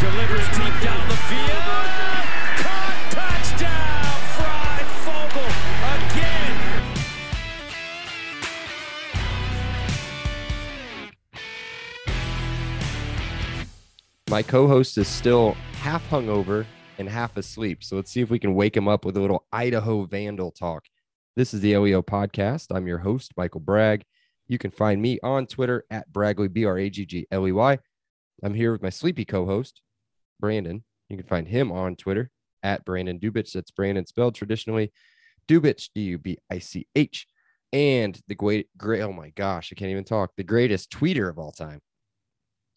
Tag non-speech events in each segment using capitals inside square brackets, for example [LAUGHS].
Delivers deep down the field. Caught touchdown. Fry again. My co-host is still half hungover and half asleep. So let's see if we can wake him up with a little Idaho Vandal talk. This is the OEO podcast. I'm your host, Michael Bragg. You can find me on Twitter at Bragley, B R A G G L E Y. I'm here with my sleepy co-host, Brandon. You can find him on Twitter at Brandon Dubich. That's Brandon spelled traditionally Dubich, D U B I C H. And the great, great, oh my gosh, I can't even talk. The greatest tweeter of all time,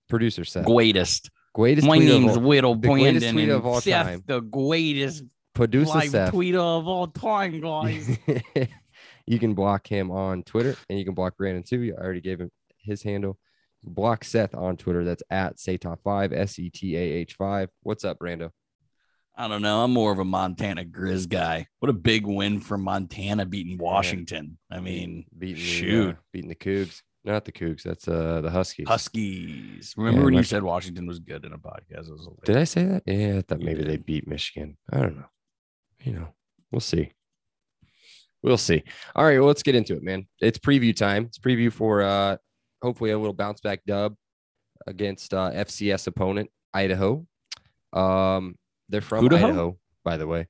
producer Seth. greatest. Greatest My name's Whittle the greatest Brandon tweet and of all Seth, time. the greatest producer live Seth. tweeter of all time, guys. [LAUGHS] you can block him on Twitter and you can block Brandon too. I already gave him his handle. Block Seth on Twitter. That's at Satah5, S E T A H 5. What's up, Brando? I don't know. I'm more of a Montana Grizz guy. What a big win for Montana beating Washington. I mean, beating shoot. the, uh, beating the Cougs. Not the Cougs. That's uh the Huskies. Huskies. Remember Yeah, when you said Washington was good in a podcast? Hilarious. Did I say that? Yeah, I thought You maybe they beat Michigan. I don't know. You know, we'll see. We'll see. All right, well, let's get into it, man. It's preview time. It's preview for uh hopefully a little bounce back dub against uh FCS opponent Idaho. Um they're from Idaho? Idaho, by the way.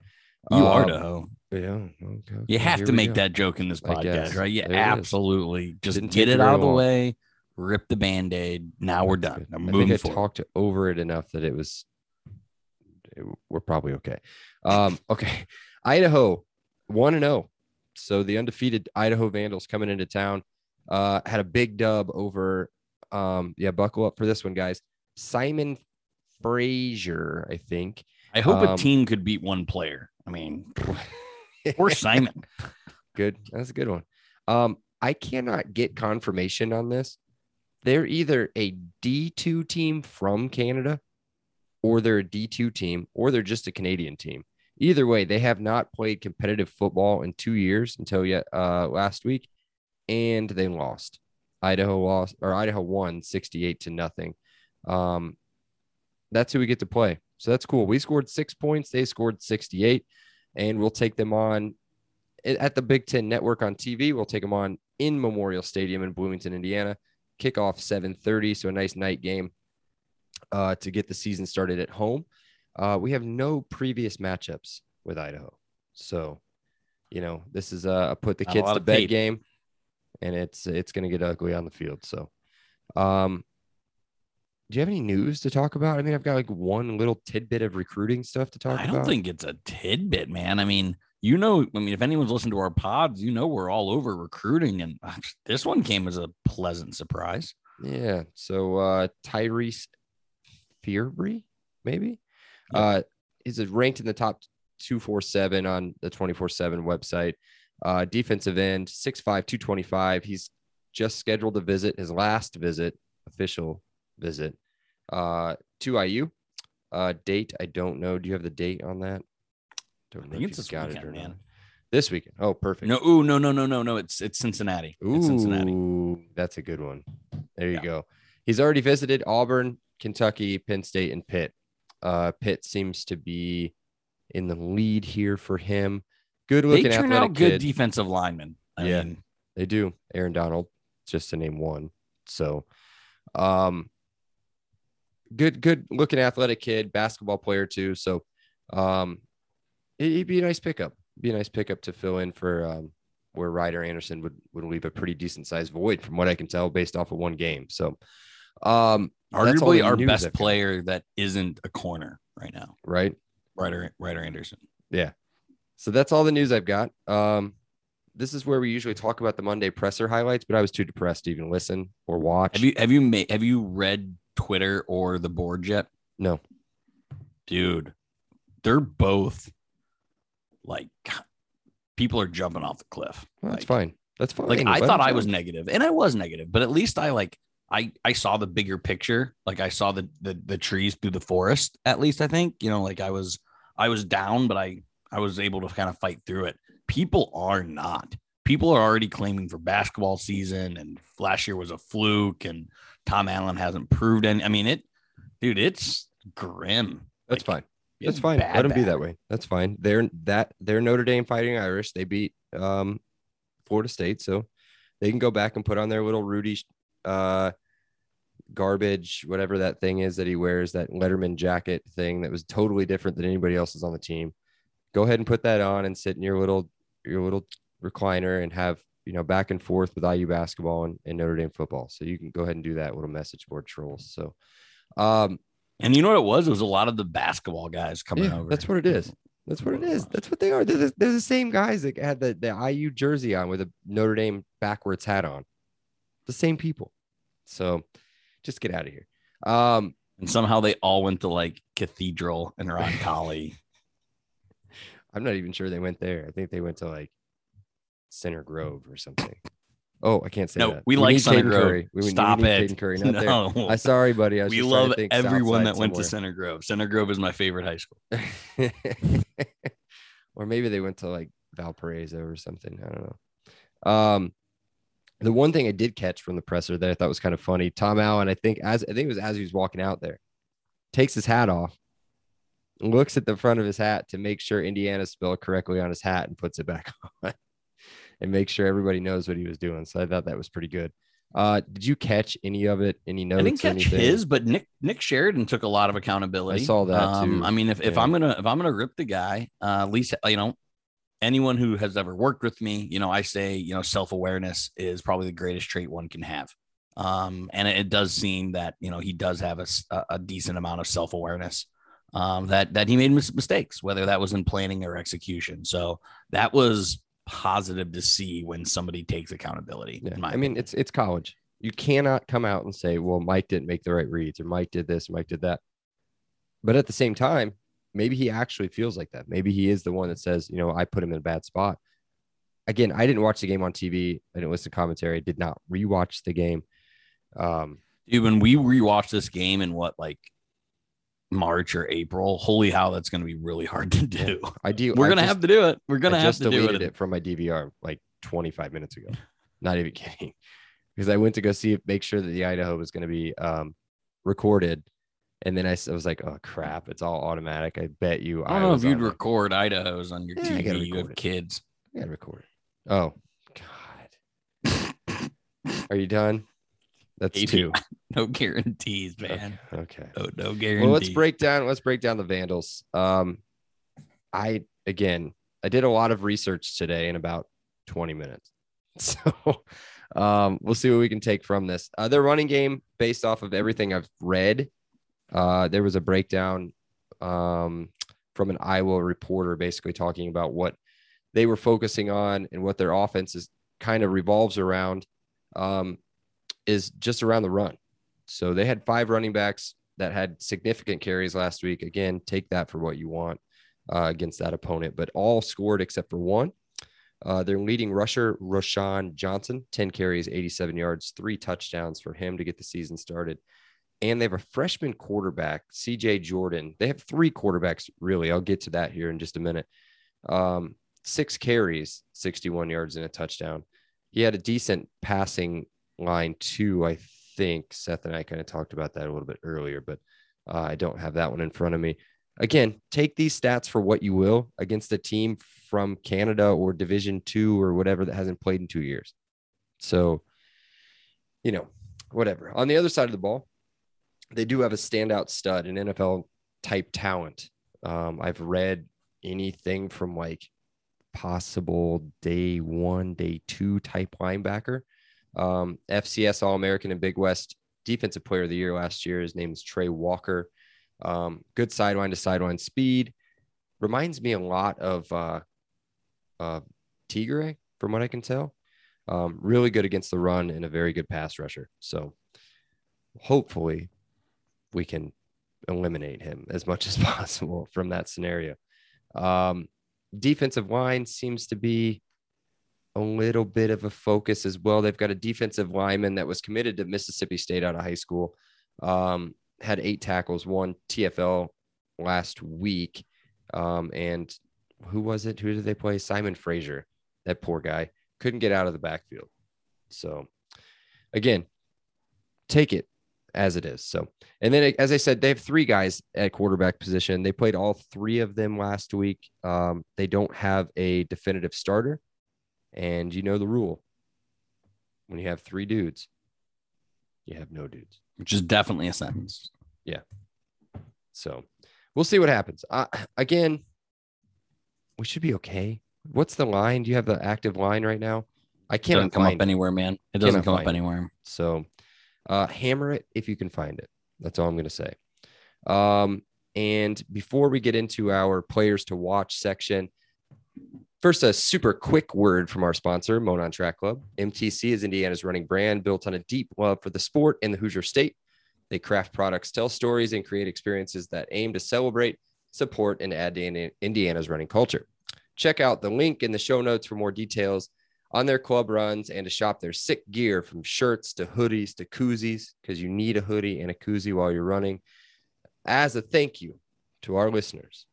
You are Um, Idaho. Yeah. okay, You have to make go. that joke in this podcast, right? There it is. absolutely just Didn't get it out of the long. way, rip the band aid. Now we're done. I'm I moving think I forward. talked over it enough that it was it- we're probably okay. Um, [LAUGHS] okay. Idaho 1 and 0. So the undefeated Idaho Vandals coming into town uh had a big dub over um yeah, buckle up for this one, guys. Simon Fraser, I think. I hope um, a team could beat one player. I mean, [LAUGHS] poor Simon. Good. That's a good one. Um, I cannot get confirmation on this. They're either a D2 team from Canada or they're a D2 team or they're just a Canadian team. Either way, they have not played competitive football in two years until yet uh, last week, and they lost. Idaho lost or Idaho won 68 to nothing. Um, that's who we get to play. So that's cool. We scored six points, they scored 68, and we'll take them on at the Big Ten Network on TV. We'll take them on in Memorial Stadium in Bloomington, Indiana. Kickoff 7:30, so a nice night game uh, to get the season started at home. Uh, we have no previous matchups with Idaho, so you know this is a, a put the Not kids lot to bed tape. game, and it's it's going to get ugly on the field. So, um, do you have any news to talk about? I mean, I've got like one little tidbit of recruiting stuff to talk I don't think it's a tidbit, man. I mean, you know, I mean, if anyone's listened to our pods, you know, we're all over recruiting, and uh, this one came as a pleasant surprise. Yeah. So uh Tyrese Fearbry, maybe. Yep. Uh is ranked in the top 247 on the 24-7 website. Uh defensive end, 6'5, 225. He's just scheduled to visit his last visit, official visit, uh to IU. Uh date, I don't know. Do you have the date on that? Don't I know think if it's this got it weekend, or man. not. This weekend. Oh, perfect. No, ooh, no, no, no, no, no. It's it's Cincinnati. It's Cincinnati. That's a good one. There you Yeah. go. He's already visited Auburn, Kentucky, Penn State, and Pitt. Uh, Pitt seems to be in the lead here for him. Good looking. They turn out good kid. defensive linemen. I Yeah. mean, they do. Aaron Donald, just to name one. So, um, good, good looking athletic kid, basketball player too. So, um, he- he'd be a nice pickup. Be a nice pickup to fill in for um, where Ryder Anderson would would leave a pretty decent sized void, from what I can tell, based off of one game. So, um, arguably our best player that isn't a corner right now. right? Ryder Ryder Anderson. So that's all the news I've got. Um, this is where we usually talk about the Monday presser highlights, but I was too depressed to even listen or watch. Have you have you made have you read Twitter or the board yet? No. dude, they're both like [SIGHS] people are jumping off the cliff. Well, that's Like- fine. That's fine. Like I thought I was negative, and I was negative, but at least I like I I saw the bigger picture. Like I saw the the the trees through the forest. At least I think you know, like I was I was down, but I I was able to kind of fight through it. People are not. People are already claiming for basketball season, and last year was a fluke, and Tom Allen hasn't proved any. I mean, it, dude, it's grim. That's Like, fine. That's fine. bad, Let them be that way. That's fine. They're that they're Notre Dame Fighting Irish. They beat um, Florida State, so they can go back and put on their little Rudy uh, garbage, whatever that thing is that he wears, that Letterman jacket thing that was totally different than anybody else's on the team. Go ahead and put that on and sit in your little your little recliner and have you know back and forth with IU basketball and, and Notre Dame football. So you can go ahead and do that little message board trolls. So um And you know what it was? It was a lot of the basketball guys coming yeah, over. That's what it is. That's what it is. That's what they are. They're the, they're the same guys that had the, the IU jersey on with a Notre Dame backwards hat on. The same people. So just get out of here. Um, And somehow they all went to like Cathedral and Roncalli. [LAUGHS] I'm not even sure they went there. I think they went to like Center Grove or something. Oh, I can't say no, that. we, like Center Caden Grove. Curry. We, we Stop need it. Caden Curry, not there. no, I'm sorry, buddy. I was we just trying to love everyone that went to. Center Grove. Center Grove is my favorite high school. [LAUGHS] or maybe they went to like Valparaiso or something. I don't know. Um, the one thing I did catch from the presser that I thought was kind of funny, Tom Allen, I think as I think it was as he was walking out there, takes his hat off, looks at the front of his hat to make sure Indiana spelled correctly on his hat and puts it back [LAUGHS] on and make sure everybody knows what he was doing. So I thought that was pretty good. Uh, did you catch any of it? Any notes? I didn't catch his, but Nick Nick Sheridan took a lot of accountability. I saw that, Um, too. I mean, if, if I'm gonna if I'm gonna rip the guy, uh, at least you know anyone who has ever worked with me, you know, I say you know self awareness is probably the greatest trait one can have. Um, and it, it does seem that you know he does have a, a decent amount of self awareness. Um, that that he made mis- mistakes, whether that was in planning or execution. So that was positive to see when somebody takes accountability. Yeah. I mean, it's it's college. You cannot come out and say, "Well, Mike didn't make the right reads," or "Mike did this, Mike did that." But at the same time, maybe he actually feels like that. Maybe he is the one that says, "You know, I put him in a bad spot." Again, I didn't watch the game on TV. I didn't listen to commentary. I did not rewatch the game. Um, Dude, when we rewatch this game in what like March or April, holy how that's going to be really hard to do. I do. We're gonna have to do it. We're gonna have just to do deleted it. it from my DVR like 25 minutes ago. Not even [LAUGHS] kidding, because I went to go see it, make sure that the Idaho was going to be um, recorded, and then I was like, "Oh crap, it's all automatic." I bet you. I don't know if you'd record Idaho's on your Yeah, TV. You have it. kids. I gotta record it. Oh God, [LAUGHS] are you done? That's two. [LAUGHS] No guarantees, man. Okay. No, no guarantees. Well, let's break down. Let's break down the Vandals. Um, I again, I did a lot of research today in about 20 minutes, [LAUGHS] so um, we'll see what we can take from this. Uh, their running game, based off of everything I've read, uh, there was a breakdown um, from an Iowa reporter, basically talking about what they were focusing on and what their offense is kind of revolves around, um, is just around the run. So they had five running backs that had significant carries last week. Again, take that for what you want uh, against that opponent, but all scored except for one. Uh, their leading rusher, Roshaun Johnson, 10 carries, 87 yards, three touchdowns for him to get the season started. And they have a freshman quarterback, CJ Jordan. They have three quarterbacks, really. I'll get to that here in just a minute. Um, six carries, 61 yards, and a touchdown. He had a decent passing line, two, I think Seth and I kind of talked about that a little bit earlier, but uh, I don't have that one in front of me. Again, take these stats for what you will against a team from Canada or Division Two or whatever that hasn't played in two years. So, you know, whatever. On the other side of the ball, they do have a standout stud, an NFL type talent. Um, I've read anything from like possible day one, day two type linebacker um, FCS All American and Big West Defensive Player of the Year last year. His name is Trey Walker. Um, good sideline to sideline speed. Reminds me a lot of uh, uh, Tigre, from what I can tell. Um, really good against the run and a very good pass rusher. So hopefully we can eliminate him as much as [LAUGHS] possible from that scenario. Um, defensive line seems to be a little bit of a focus as well. They've got a defensive lineman that was committed to Mississippi State out of high school, um, had eight tackles, one TFL last week. Um, and who was it? Who did they play? Simon Fraser, that poor guy, couldn't get out of the backfield. So, again, take it as it is. So, and then as I said, they have three guys at quarterback position. They played all three of them last week. Um, they don't have a definitive starter, and you know the rule: when you have three dudes, you have no dudes. which is definitely a sentence. Yeah. So, we'll see what happens. Uh, again, we should be okay. What's the line? Do you have the active line right now? I Doesn't can't come find up it. anywhere, man. It doesn't Cannot come up find it. anywhere. So uh, hammer it if you can find it. That's all I'm going to say. Um, and before we get into our players to watch section, first, a super quick word from our sponsor, Monon Track Club. MTC is Indiana's running brand built on a deep love for the sport in the Hoosier State. They craft products, tell stories, and create experiences that aim to celebrate, support, and add to Indiana's running culture. Check out the link in the show notes for more details on their club runs and to shop their sick gear from shirts to hoodies to koozies because you need a hoodie and a koozie while you're running as a thank you to our listeners.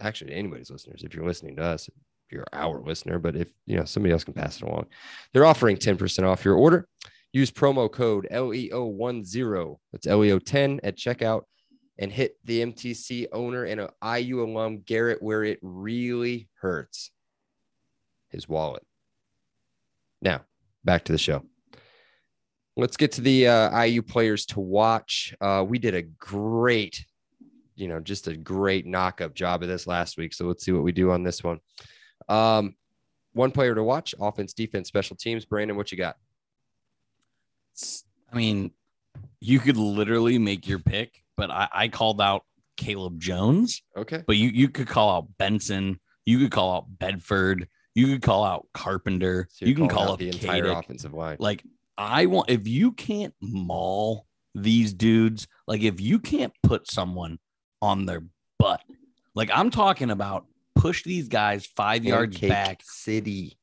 Actually, anybody's listeners, if you're listening to us, if you're our listener, but if you know somebody else can pass it along, they're offering 10% off your order. Use promo code E LEO10, that's LEO10 at checkout, and hit the MTC owner and a IU alum, Garrett, where it really hurts his wallet. Now, back to the show. Let's get to the uh, IU players to watch. Uh, we did a great, you know, just a great knock up job of this last week. So let's see what we do on this one. Um, one player to watch offense, defense, special teams. Brandon, what you got? I mean, you could literally make your pick, but I, I called out Caleb Jones, Okay. but you, you could call out Benson. You could call out Bedford. You could call out Carpenter. So you're can call out the entire Katic. offensive line. Like I want if you can't maul these dudes, like if you can't put someone on their butt, like I'm talking about push these guys five yards back City.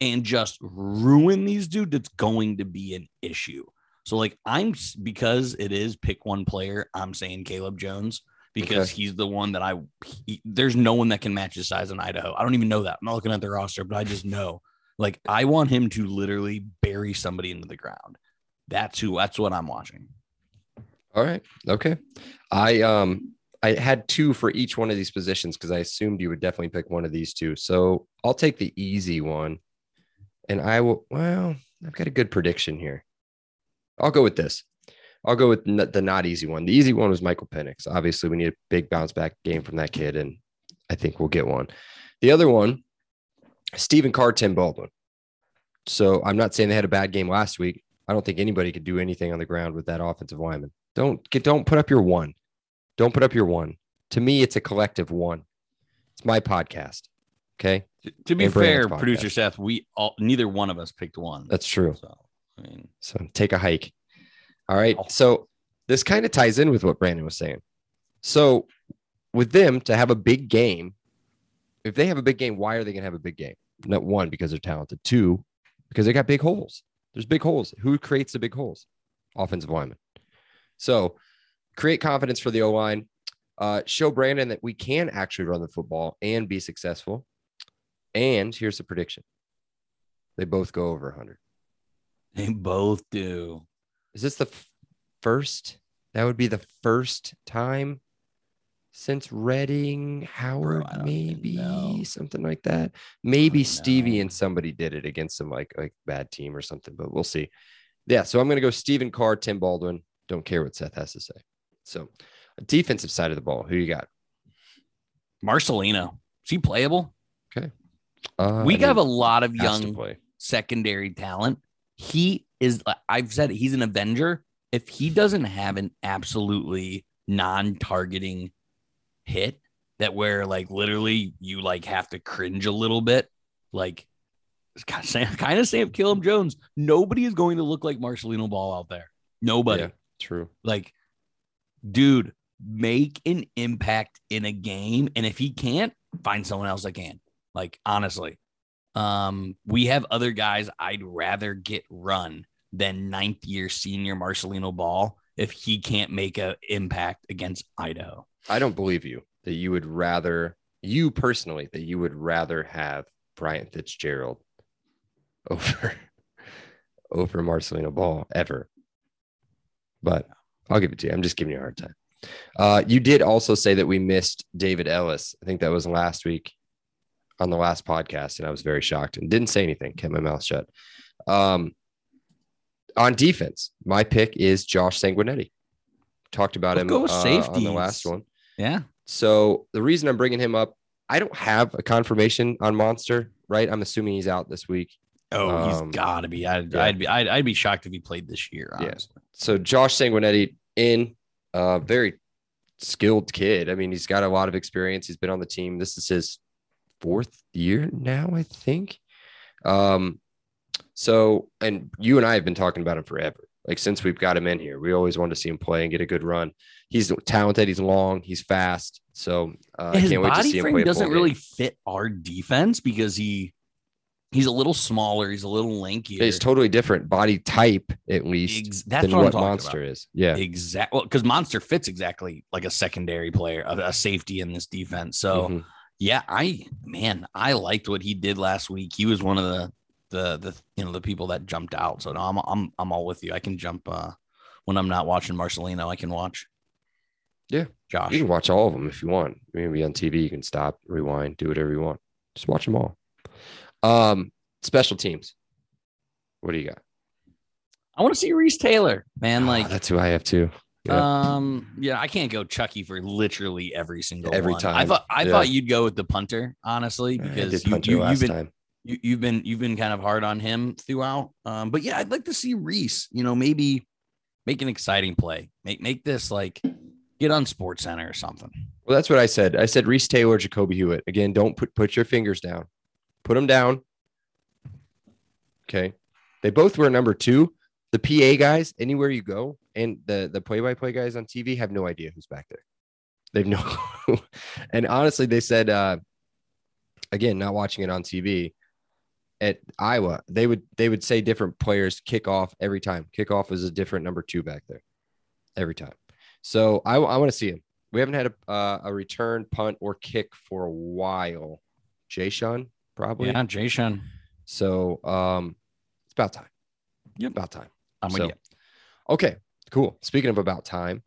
and just ruin these dudes, it's going to be an issue. So like I'm because it is pick one player, I'm saying Caleb Jones because Okay. he's the one that I he- there's no one that can match his size in Idaho. I don't even know that. I'm not looking at their roster, but I just know like I want him to literally bury somebody into the ground. That's who that's what I'm watching. All right. Okay. I um I had two for each one of these positions because I assumed you would definitely pick one of these two. So I'll take the easy one. And I will well, I've got a good prediction here. I'll go with this. I'll go with the not easy one. The easy one was Michael Penix. Obviously, we need a big bounce back game from that kid, and I think we'll get one. The other one, Stephen Carr, Tim Baldwin. So I'm not saying they had a bad game last week. I don't think anybody could do anything on the ground with that offensive lineman. Don't get don't put up your one. Don't put up your one. To me, it's a collective one. It's my podcast. Okay. To, to be fair, producer Seth, we all neither one of us picked one. That's true. so I mean So take a hike. All right. Oh. So this kind of ties in with what Brandon was saying. So with them to have a big game, if they have a big game, why are they going to have a big game? Not one, because they're talented. Two, because they got big holes. There's big holes. Who creates the big holes? Offensive lineman. So create confidence for the O line. Uh, show Brandon that we can actually run the football and be successful. And here's the prediction: they both go over 100. they both do. Is this the f- first? That would be the first time since Redding, Howard, I maybe something like that. Maybe Stevie and somebody did it against some like like bad team or something, but we'll see. Yeah, so I'm gonna go Stephen Carr, Tim Baldwin. Don't care what Seth has to say. So, defensive side of the ball, who you got? Marcelino. Is he playable? Okay. Uh, we have a lot of young secondary talent. He is, I've said it, he's an Avenger. If he doesn't have an absolutely non targeting hit that where like literally you like have to cringe a little bit, like [LAUGHS] kind of same, kind of Caleb Jones. Nobody is going to look like Marcelino Ball out there. Nobody. Yeah, true. Like dude, make an impact in a game. And if he can't, find someone else that can. Like, honestly. Um, we have other guys I'd rather get run than ninth year senior Marcelino Ball if he can't make an impact against Idaho. I don't believe you that you would rather you personally that you would rather have Brian Fitzgerald over [LAUGHS] over Marcelino Ball ever. But I'll give it to you. I'm just giving you a hard time. Uh, you did also say that we missed David Ellis. I think that was last week on the last podcast, and I was very shocked and didn't say anything, kept my mouth shut. Um, on defense, my pick is Josh Sanguinetti. Talked about Let's him uh, on the last one. Yeah. So the reason I'm bringing him up, I don't have a confirmation on Monster, right? I'm assuming he's out this week. Oh, he's Um, got to be. I'd, yeah. I'd be. I'd, I'd be shocked if he played this year. Yeah. So Josh Sanguinetti in, uh, very skilled kid. I mean, he's got a lot of experience. He's been on the team. This is his fourth year now, I think. Um, so, and you and I have been talking about him forever. Like since we've got him in here, we always wanted to see him play and get a good run. He's talented. He's long. He's fast. So uh, I his can't wait to body see him frame play. a doesn't really game. fit our defense because he he's a little smaller. He's a little lanky. He's totally different body type, at least, Ex- that's than what, what Monster about. is. Yeah. Exactly. Well, because Monster fits exactly like a secondary player, a, a safety in this defense. So Mhm. yeah, I man, I liked what he did last week. He was one of the the the you know the people that jumped out. So no, I'm I'm I'm all with you. I can jump uh when I'm not watching Marcelino. I can watch. Yeah. Josh. You can watch all of them if you want. Maybe on TV, you can stop, rewind, do whatever you want. Just watch them all. Um, special teams. What do you got? I want to see Reese Taylor, man. Oh, Like that's who I have too. Yeah. Um, yeah, I can't go Chucky for literally every single Every one. I time, thought I yeah. thought you'd go with the punter, honestly, because you, you, you've been time. you, you've been you've been kind of hard on him throughout. Um, but yeah, I'd like to see Reese. You know, maybe make an exciting play. Make make this like get on Sports Center or something. Well, that's what I said. I said Reese Taylor, Jacoby Hewitt. Again, don't put put your fingers down. Put them down. Okay. They both were number two. The PA guys, anywhere you go, and the the play by play guys on TV have no idea who's back there. They've no [LAUGHS] and honestly, they said uh again, not watching it on TV at Iowa, they would they would say different players kick off every time. Kickoff is a different number two back there every time. So I, I want to see him. We haven't had a, uh, a return punt or kick for a while. J-Shun, probably. Yeah, Jay. So um, it's about time. Yep. About time. I'm So- with you. Okay, cool. Speaking of about time,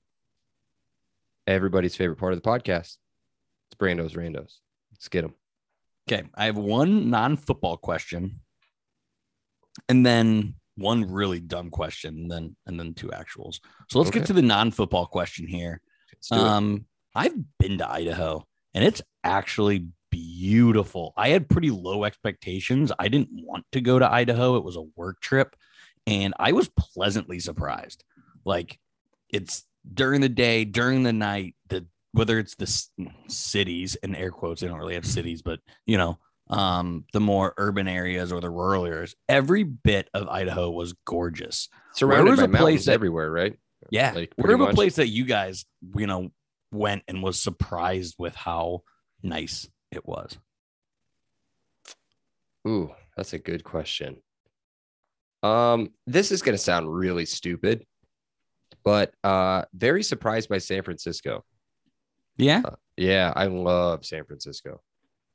everybody's favorite part of the podcast. It's Brando's Randos. Let's get them. Okay, I have one non-football question, and then one really dumb question, and then and then two actuals. So let's Okay. get to the non-football question here. Um, I've been to Idaho, and it's actually beautiful. I had pretty low expectations. I didn't want to go to Idaho. It was a work trip, and I was pleasantly surprised. Like it's during the day, during the night, the whether it's the cities and air quotes, they don't really have cities, but you know, um, the more urban areas or the rural areas, every bit of Idaho was gorgeous. Surrounded was by a place mountains that- everywhere, right? Yeah. Like, Where pretty a much. place that you guys, you know, went and was surprised with how nice it was. Ooh, that's a good question. Um, this is gonna sound really stupid, but uh, very surprised by San Francisco. Yeah. Yeah, I love San Francisco.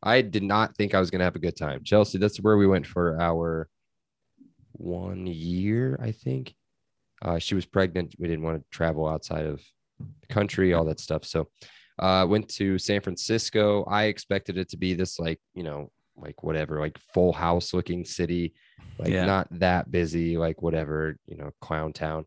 I did not think I was gonna have a good time. Chelsea, that's where we went for our one year, I think. Uh, she was pregnant. We didn't want to travel outside of the country, all that stuff. So uh went to San Francisco. I expected it to be this like, you know, like whatever, like full house looking city, like Yeah. not that busy, like whatever, you know, clown town.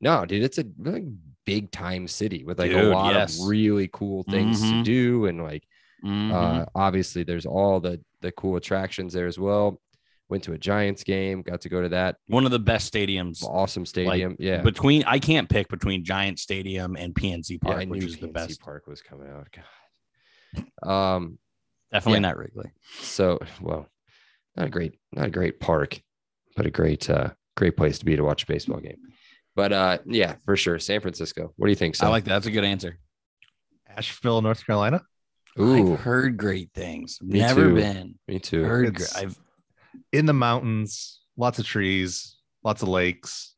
No, dude, it's a like big time city with like a lot yes. of really cool things to Mhm. do and like Mhm. uh, obviously, there's all the the cool attractions there as well. Went to a Giants game, got to go to that One of the best stadiums awesome stadium. yeah, between, I can't pick between Giant Stadium and PNC yeah, Park, I which knew is the PNC best. Park was coming out. God, um, Definitely Yeah. not Wrigley. so well, not a great, not a great park, but a great, uh, great place to be to watch a baseball game. But uh, yeah, for sure, San Francisco. What do you think? I So, like that. That's a good answer. Asheville, North Carolina. ooh, I've heard great things. Me Never too. been. me too. Heard. gr- I've In the mountains, lots of trees, lots of lakes.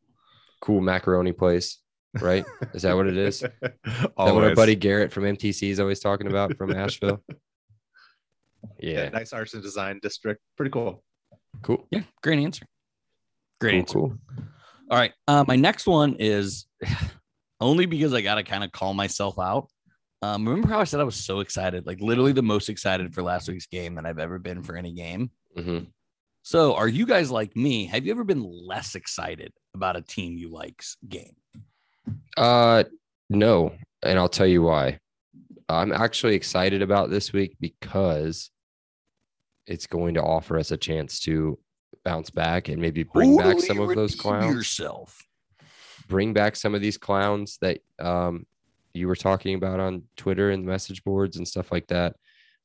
Cool macaroni place, right? Is that what it is? [LAUGHS] Is that what our buddy Garrett from MTC is always talking about from Asheville? [LAUGHS] Yeah, Nice arts and design district. Pretty cool. cool. yeah, great answer. Great Cool, answer. cool. All right. Uh, my next one is [LAUGHS] only because I got to kind of call myself out. Um, remember how I said I was so excited, like literally the most excited for last week's game that I've ever been for any game. Mhm. So, are you guys like me? Have you ever been less excited about a team you like's game? Uh, no, and I'll tell you why. I'm actually excited about this week because it's going to offer us a chance to bounce back and maybe bring back some of those clowns. Yourself. Bring back some of these clowns that um you were talking about on Twitter and message boards and stuff like that.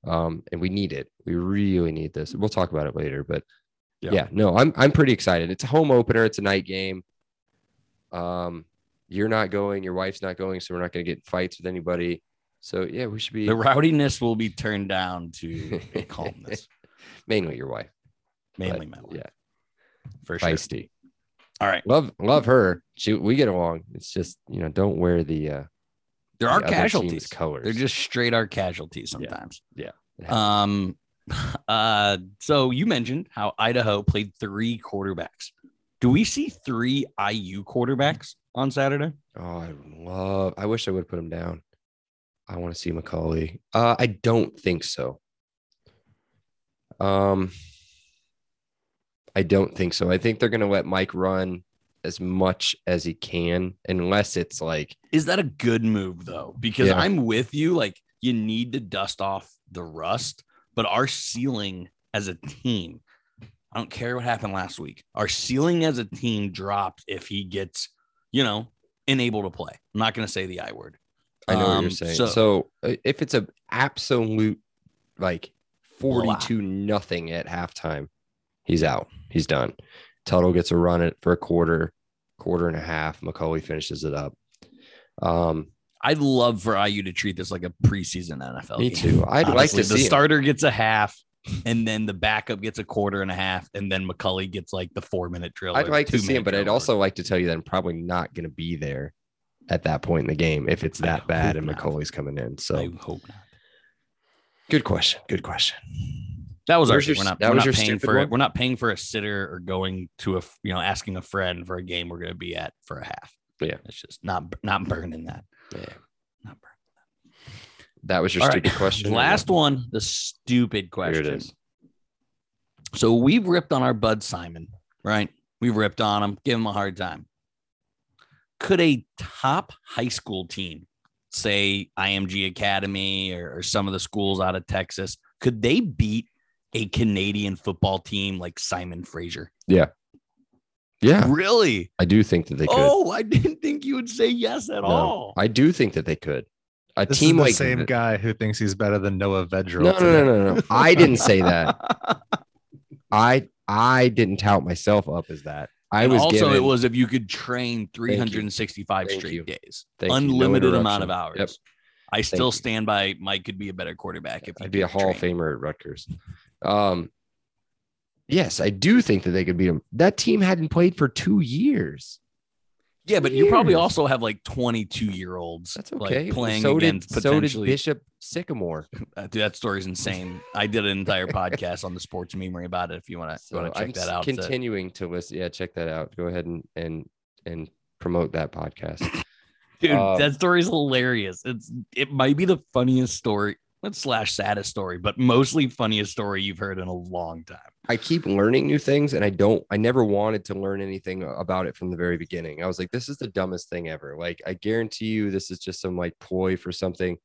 Um, and we need it. We really need this. We'll talk about it later, but Yeah. yeah, no, I'm I'm pretty excited. It's a home opener. It's a night game. Um, you're not going. Your wife's not going, so we're not going to get fights with anybody. So yeah, we should be The rowdiness will be turned down to [LAUGHS] calmness, mainly your wife. but mainly my wife, yeah, for sure. feisty. All right. Love love her. She we get along. It's just you know don't wear the uh There are the other casualties. colors. They're just straight are casualties Yeah. sometimes. Yeah. Um [LAUGHS] uh so you mentioned how Idaho played three quarterbacks. Do we see three IU quarterbacks on Saturday? Oh, I love. I wish I would put him down. I want to see McCulley. Uh, I don't think so. Um, I don't think so. I think they're going to let Mike run as much as he can, unless it's like Is that a good move though? Because Yeah. I'm with you. Like you need to dust off the rust, but our ceiling as a team, I don't care what happened last week. Our ceiling as a team drops if he gets, you know, unable to play. I'm not going to say the I word. I know what Um, you're saying. so- So, uh, if it's an absolute like 42 nothing at halftime, he's out. He's done. Tuttle gets a run it for a quarter, quarter and a half. McCulley finishes it up. Um, I'd love for IU to treat this like a preseason NFL. me game. too. I'd like to the starter gets a half, and then the backup gets a quarter and a half, and then McCulley gets like the four minute drill. I'd like to see him, but I'd also like to tell you that I'm probably not going to be there at that point in the game if it's I that bad and not. McCulley's coming in. So I hope not. good question. Good question. That was Where's ours. your- We're not. that we're was not your paying for it. one? We're not paying for a sitter or going to a you know asking a friend for a game we're going to be at for a half. Yeah. it's just not not burning that. Yeah. Not burning. That was your All right. stupid question. Last one, the stupid Here question. it is. So we've ripped on our Bud Simon, right? We've ripped on him, give him a hard time. Could a top high school team, say IMG Academy or, or some of the schools out of Texas, could they beat a Canadian football team like Simon Fraser? Yeah, Really? I do think that they could. Oh, I [LAUGHS] didn't think you would say yes at No, all. I do think that they could. A This team is the like same guy who thinks he's better than Noah Vedral. No, no, no, no, no. I didn't say that. [LAUGHS] I I didn't tout myself up as that. I And was also given, it was if you could train 365 straight you. days, Thank you. No unlimited amount of hours. Yep. I still you. stand by Mike could be a better quarterback if he I'd be a could Hall of. Famer at Rutgers. Um, yes, I do think that they could beat them. That team hadn't played for two years. Yeah, but you probably also have like 22 year olds That's okay. like playing so against did, so did potentially. Bishop Sycamore. [LAUGHS] Uh, dude, that story's insane. I did an entire [LAUGHS] podcast on the sports memory about it. If you want to So want to check I'm that out, Continuing to listen. Yeah, check that out. Go ahead and and and promote that podcast. [LAUGHS] dude, um, that story's hilarious. It's it might be the funniest story. Slash saddest story, but mostly funniest story you've heard in a long time. I keep learning new things and I don't I never wanted to learn anything about it from the very beginning. I was like this is the dumbest thing ever. Like I guarantee you this is just some like ploy for something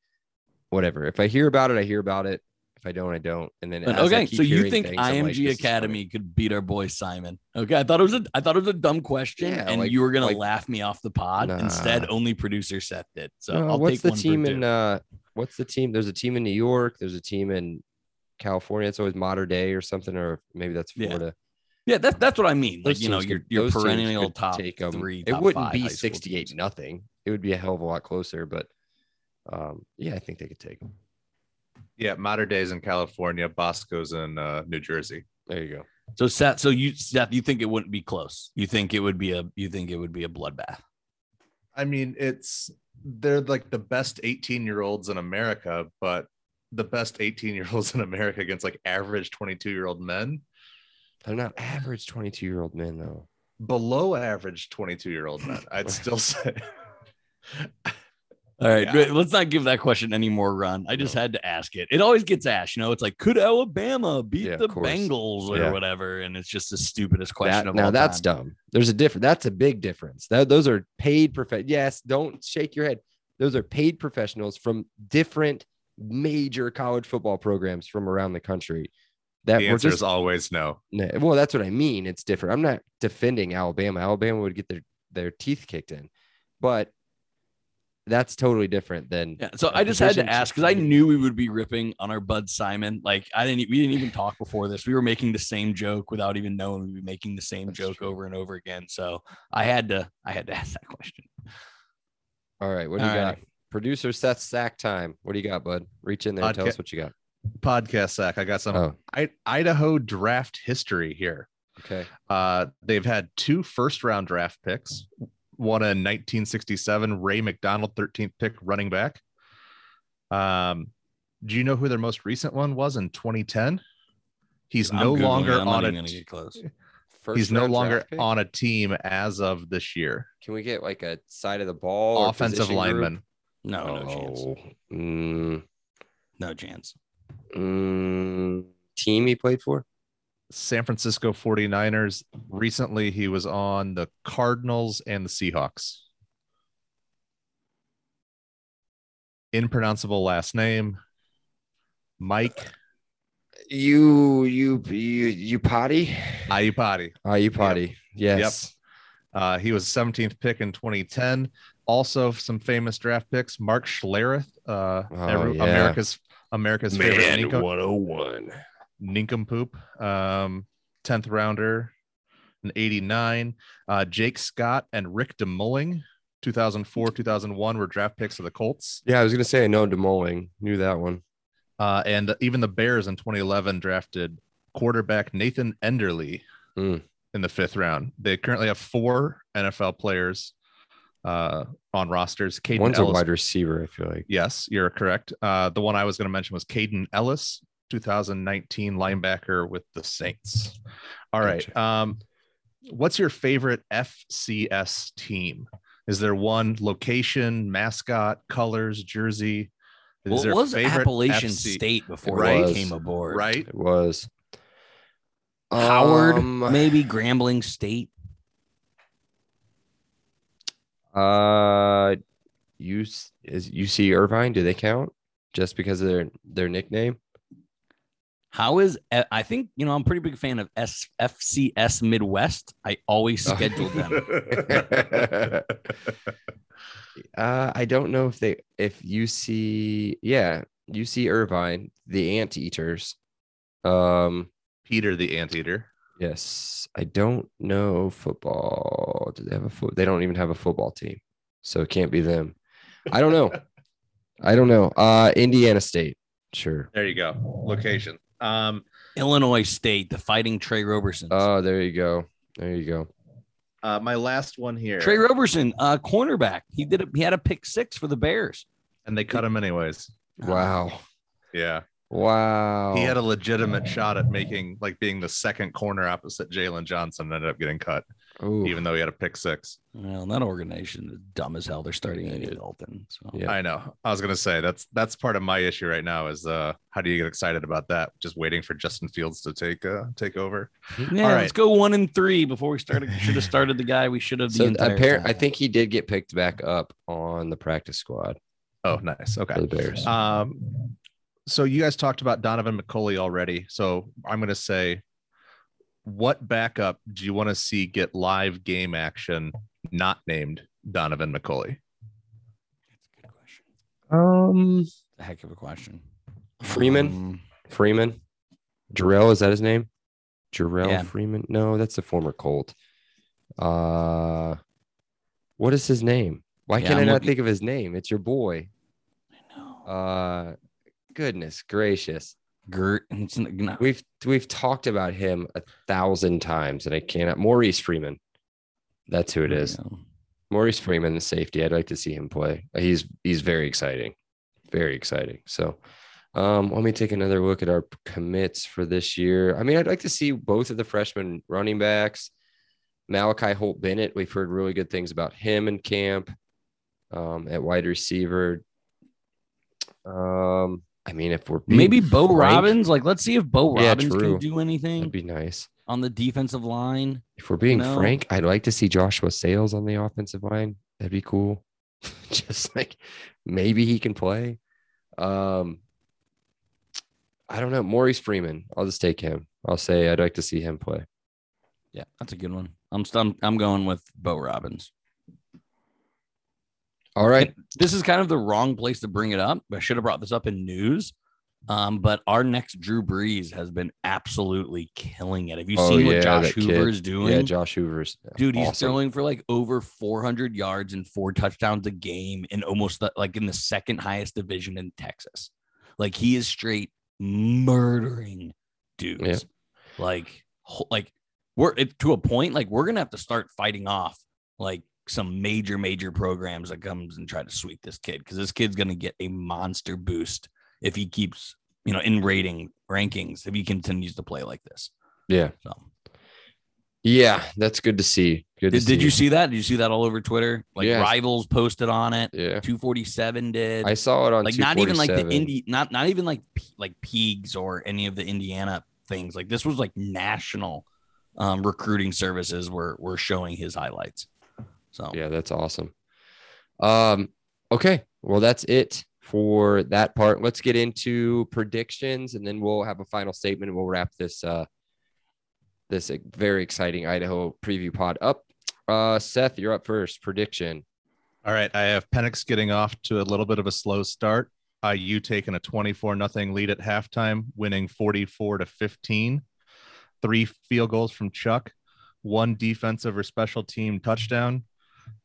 whatever. If I hear about it I hear about it. If I don't I don't. And then okay, so you think things, I'm like, IMG Academy could beat our boy Simon? Okay, I thought it was a I thought it was a dumb question, Yeah, and like- you were gonna like- laugh me off the pod. Instead, only producer Seth did. So No, I'll what's take the one team in uh what's the team? There's a team in New York, there's a team in California. It's always modern day or something, or maybe that's Florida. Yeah, that's that's what I mean. Like Those you know, your could- your perennial could top take 'em. three. It wouldn't five be 68 teams. nothing. It would be a hell of a lot closer, but um, yeah, I think they could take them. Yeah, Mater Dei's in California, Bosco's in uh, New Jersey. There you go. So Seth, so you Seth, you think it wouldn't be close? You think it would be a you think it would be a bloodbath? I mean, it's they're like the best 18 year olds in America, but the best 18 year olds in America against like average 22 year old men, They're not average 22 year old men, though. below average 22 year old men. I'd [LAUGHS] still say. All right, Yeah. let's not give that question any more run. I just No. had to ask it. It always gets asked. You know, it's like, could Alabama beat Yeah, the course. Bengals or Yeah. whatever? And it's just the stupidest question That, of now all Now that's time. dumb. There's a difference. That's a big difference. That those are paid prof. Yes, don't shake your head. Those are paid professionals from different major college football programs from around the country. That The answer just is always no. Nah, Well, that's what I mean. It's different. I'm not defending Alabama. Alabama would get their their teeth kicked in, but that's totally different than Yeah, so I just had to ask because I knew we would be ripping on our Bud Simon. Like I didn't, we didn't even talk before this. We were making the same joke without even knowing we'd be making the same That's joke true. over and over again. So I had to, I had to [LAUGHS] ask that question. All right, what do you All got? Producer Seth sack time. What do you got, bud? Reach in there and tell us what you got. Podcast sack. I got some Oh, I- Idaho draft history here. okay. Uh, they've had two first round draft picks. One in 1967, Ray McDonald, 13th pick running back. Um, do you know who their most recent one was in 2010? He's I'm no Googling longer I'm on a get close. [LAUGHS] First he's no longer pick? on a team as of this year. Can we get like a side of the ball? or Offensive position group? lineman. No, no chance. Oh, mm, No chance. mm, team he played for? San Francisco 49ers. Recently, he was on the Cardinals and the Seahawks. Impronounceable last name. Mike You, you, you, you potty? Iupati. Oh, you potty. Yes. Uh, he was 17th pick in 2010. Also, some famous draft picks: Mark Schlereth, uh, Oh, every- yeah. America's America's favorite nincom- 101. Nincompoop, um, 10th rounder, in 89. Uh, Jake Scott and Rick DeMulling, 2004, 2001 were draft picks of the Colts. Yeah, I was gonna say no DeMulling, Knew that one. Uh, and even the Bears in 2011 drafted quarterback Nathan Enderle Mm. in the fifth round. They currently have four NFL players uh, on rosters. Kaden One's a wide receiver. I feel like. Yes, you're correct. Uh, the one I was going to mention was Kaden Elliss, 2019 linebacker with the Saints. All right. Gotcha. Um, what's your favorite FCS team? Is there one location, mascot, colors, jersey? Is Well, there was Appalachian FC State before Right. they came aboard. Right. It was Howard, Um, maybe Grambling State. Uh, you is UC Irvine? Do they count just because of their their nickname? How is eh, I think you know I'm a pretty big fan of S, FCS Midwest. I always schedule them. [LAUGHS] uh, I don't know if they if UC yeah UC Irvine the Anteaters. Um, Peter the Anteater. yes, I don't know football. Do they have a foot? They don't even have a football team, so it can't be them. I don't know. [LAUGHS] I don't know. Uh, Indiana State, sure. There you go. Location. Um, Illinois State, the Fighting Tre Roberson. Oh, there you go. There you go. uh, my last one here. Tre Roberson, uh, cornerback. He did. A, he had a pick six for the Bears. and they cut him anyways. Wow. Yeah. Wow. He had a legitimate shot at making like being the second corner opposite Jaylon Johnson and ended up getting cut, Ooh. even though he had a pick six. Well, that organization is dumb as hell. They're starting Andy Dalton. So Yeah. I know. I was gonna say that's that's part of my issue right now is uh how do you get excited about that? Just waiting for Justin Fields to take uh take over. yeah, All let's go one and three before we started. Should have [LAUGHS] started the guy we should have. So entire apparent. I think he did get picked back up on the practice squad Oh, nice. Okay. for the Bears. Um, so you guys talked about Donovan McCulley already. So I'm going to say, what backup do you want to see get live game action not named Donovan McCulley? That's a good question. Um, A heck of a question. Freeman? Um, Freeman, Jarrell, is that his name? Jarrell Yeah. Freeman. No, that's the former Colt. Uh, what is his name? Why Yeah, can't I'm not looking- think of his name? It's your boy. I know. Uh, goodness gracious. Gert. [LAUGHS] It's n- no. We've we've talked about him a thousand times, and I cannot. Maurice Freeman. That's who it is. Yeah. Maurice Freeman, the safety. I'd like to see him play. He's he's very exciting, very exciting. So, um, let me take another look at our commits for this year. I mean, I'd like to see both of the freshman running backs. Malachi Holt Bennett. We've heard really good things about him in camp. Um, at wide receiver. Um, I mean, if we're Maybe Bo frank, Robbins. Like, let's see if Bo Yeah, Robbins true. can do anything that'd be nice. on the defensive line. If we're being No. frank, I'd like to see Joshua Sales on the offensive line. That'd be cool. [LAUGHS] Just like maybe he can play. Um, I don't know. Maurice Freeman. I'll just take him. I'll say I'd like to see him play. Yeah, that's a good one. I'm st- I'm, I'm going with Bo Robbins. All right. This is kind of the wrong place to bring it up. I should have brought this up in news. Um, but our next Drew Brees has been absolutely killing it. Have you Oh, seen what Josh Hoover is doing? Yeah, Josh Hoover's Dude, he's awesome. throwing for like over 400 yards and four touchdowns a game in almost the, like in the second highest division in Texas. Like he is straight murdering dudes. Like, like we're it, to a point like we're gonna have to start fighting off like some major major programs that comes and try to sweep this kid because this kid's gonna get a monster boost if he keeps you know in rating rankings if he continues to play like this. Yeah. So Yeah, that's good to see. Good to did, did you see that? Did you see that all over Twitter? Like Yes. rivals posted on it. Yeah. 247 did. I saw it on like not even like the 247. indie, not not even like like Peegs or any of the Indiana things. Like this was like national um, recruiting services were were showing his highlights. So Yeah, that's awesome. Um, okay. Well, that's it for that part. Let's get into predictions and then we'll have a final statement and we'll wrap this uh this very exciting Idaho preview pod up. Uh Seth, you're up first. Prediction. All right, I have Penix getting off to a little bit of a slow start. IU taking a 24 nothing lead at halftime, winning 44 to 15. Three field goals from Chuck, one defensive or special team touchdown,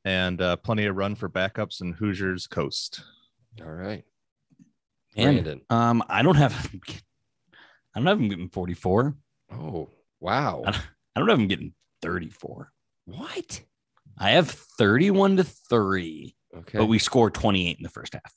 and uh, plenty of run for backups and Hoosiers coast. All right. and um, I don't have, I don't have him getting 44. Oh, wow. I don't have him getting 34. What? I have 31 to three. Okay. but we scored 28 in the first half.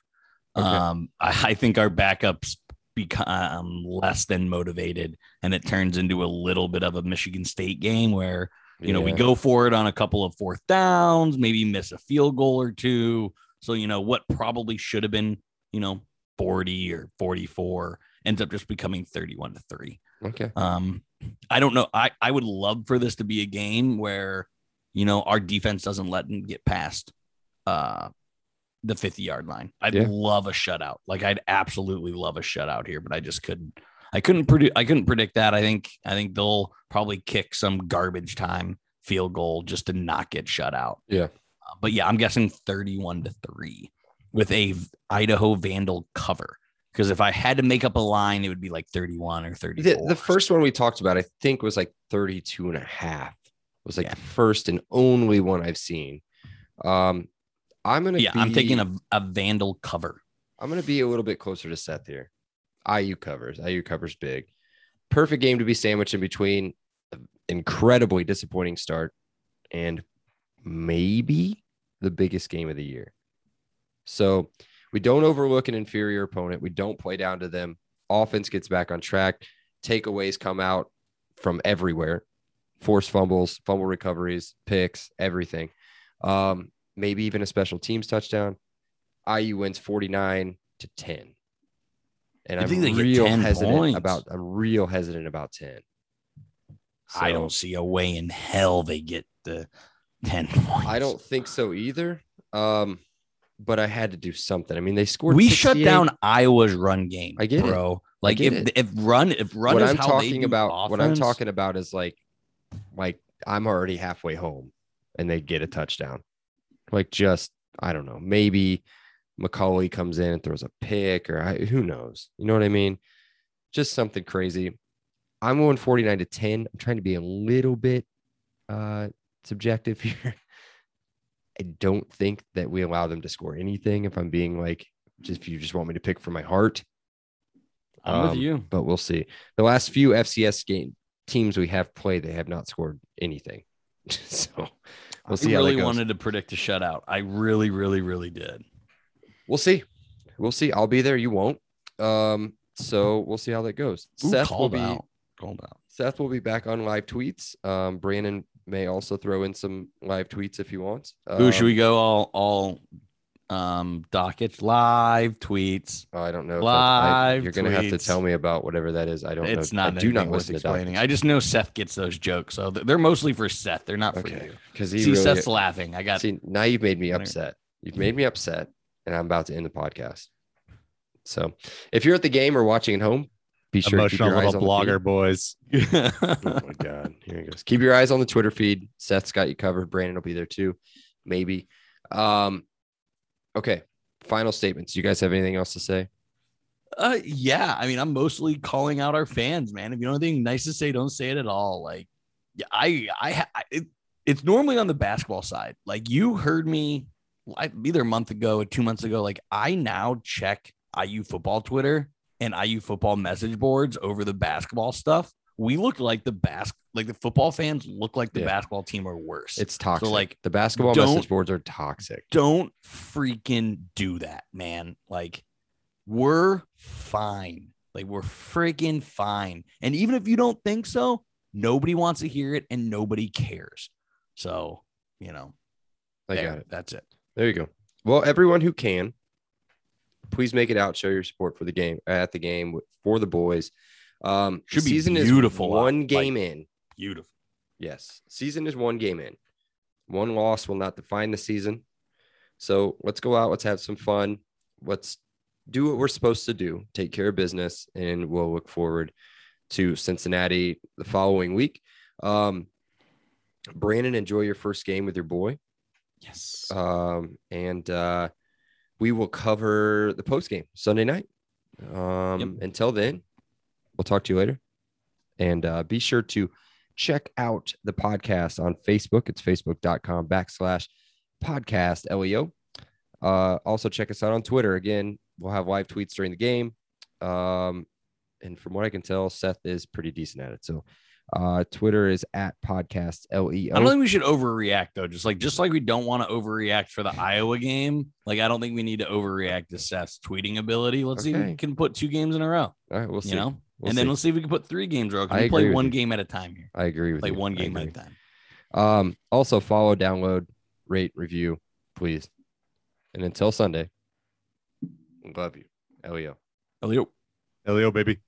Okay. Um, I, I think our backups become less than motivated, and it turns into a little bit of a Michigan State game where you know we go for it on a couple of fourth downs, maybe miss a field goal or two. So you know what probably should have been you know 40 or 44 ends up just becoming 31 to three. Okay. Um, I don't know. I, I would love for this to be a game where, you know, our defense doesn't let them get past uh the 50 yard line. I'd Yeah. love a shutout. Like I'd absolutely love a shutout here, but I just couldn't I couldn't predict I couldn't predict that. I think I think they'll probably kick some garbage time field goal just to not get shut out. Yeah. Uh, but yeah, I'm guessing 31 to 3 with a Idaho Vandal cover. Because if I had to make up a line, it would be like 31 or 34. The, the first one we talked about, I think, was like 32 and a half. It Was like Yeah. the first and only one I've seen. Um, I'm gonna yeah, I'm taking a, a Vandal cover. I'm going to be a little bit closer to Seth here. IU covers. IU covers big. Perfect game to be sandwiched in between. Incredibly disappointing start and maybe the biggest game of the year. So we don't overlook an inferior opponent. We don't play down to them. Offense gets back on track. Takeaways come out from everywhere. Force fumbles, fumble recoveries, picks, everything. Um, maybe even a special teams touchdown. IU wins 49 to 10. And I I'm think they get real 10 hesitant points. about I'm real hesitant about 10. I don't see a way in hell they get the 10 [LAUGHS] points. I don't think so either. Um, but I had to do something. I mean, they scored. We shut down Iowa's run game. I get it. bro. Like get if it. if run if run what is I'm how they talking about, what I'm talking about is like, like I'm already halfway home, and they get a touchdown. Like just I don't know, maybe McCulley comes in and throws a pick, or I, who knows? You know what I mean? Just something crazy. I'm going 49 to 10. I'm trying to be a little bit uh, subjective [LAUGHS] here. I don't think that we allow them to score anything. If I'm being like, just if you just want me to pick from my heart, I'm with Um, you. but we'll see. The last few FCS game teams we have played, they have not scored anything. [LAUGHS] so we'll see I really wanted to predict a shutout. I really, really, really did. We'll see. We'll see. I'll be there. You won't. Um, so we'll see how that goes. Ooh, Seth will be out. Called out. Seth will be back on live tweets. Um, Brandon may also throw in some live tweets if he wants. Ooh, should Um, we go all all um dockets live tweets? oh, I don't know. that's- I- Live you're gonna have to tell me about whatever that is. I don't It's know. not. I do not worth listen explaining. I just know Seth gets those jokes, so they're mostly for Seth. They're not for Okay, you. because he See, really. Seth's laughing. I got See, now you've made me upset. You've made me upset, and I'm about to end the podcast. So, if you're at the game or watching at home, be sure to keep Emotional your eyes little on the feed. blogger boys. [LAUGHS] Oh my god, here he goes. Keep your eyes on the Twitter feed. Seth's got you covered. Brandon will be there too, maybe. Um, okay. Final statements. You guys have anything else to say? Uh, yeah. I mean, I'm mostly calling out our fans, man. If you don't have anything nice to say, don't say it at all. Like, yeah, I, I, I it, it's normally on the basketball side. Like, you heard me I, either a month ago or two months ago. Like, I now check IU football Twitter and IU football message boards over the basketball stuff. We look like the bas, like the football fans look like the Yeah. basketball team are worse. It's toxic. like, the basketball message boards are toxic. don't freaking do that, man. Like, we're fine. Like, we're freaking fine. And even if you don't think so, nobody wants to hear it and nobody cares. So, you know, I there, got it. That's it. There you go. Well, everyone who can, please make it out. Show your support for the game at the game for the boys. Um, Should be season beautiful is out, one like- game in. Beautiful. Yes, season is one game in. One loss will not define the season. So let's go out. Let's have some fun. Let's do what we're supposed to do. Take care of business, and we'll look forward to Cincinnati the following week. Um, Brandon, enjoy your first game with your boy. Yes. Um, and uh, we will cover the post game Sunday night. Um, Until then, we'll talk to you later. And uh, be sure to check out the podcast on Facebook. It's facebook.com backslash podcast LEO. Uh, also, check us out on Twitter. Again, we'll have live tweets during the game. Um, and from what I can tell, Seth is pretty decent at it. So, uh, Twitter is at podcast E LEO. I don't think we should overreact though. Just like just like we don't want to overreact for the Iowa game. Like I don't think we need to overreact to Seth's tweeting ability. Let's see if we can put two games in a row. All right, we'll see. You know, We'll and then see. let's see if we can put three games in a row. 'cause I We play one you. game at a time here. I agree with Play you. one game at a time. Um, also follow, download, rate, review, please. And until Sunday, love you. Elio. Elio. Elio, baby.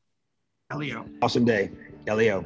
Elio. Awesome day. Elio.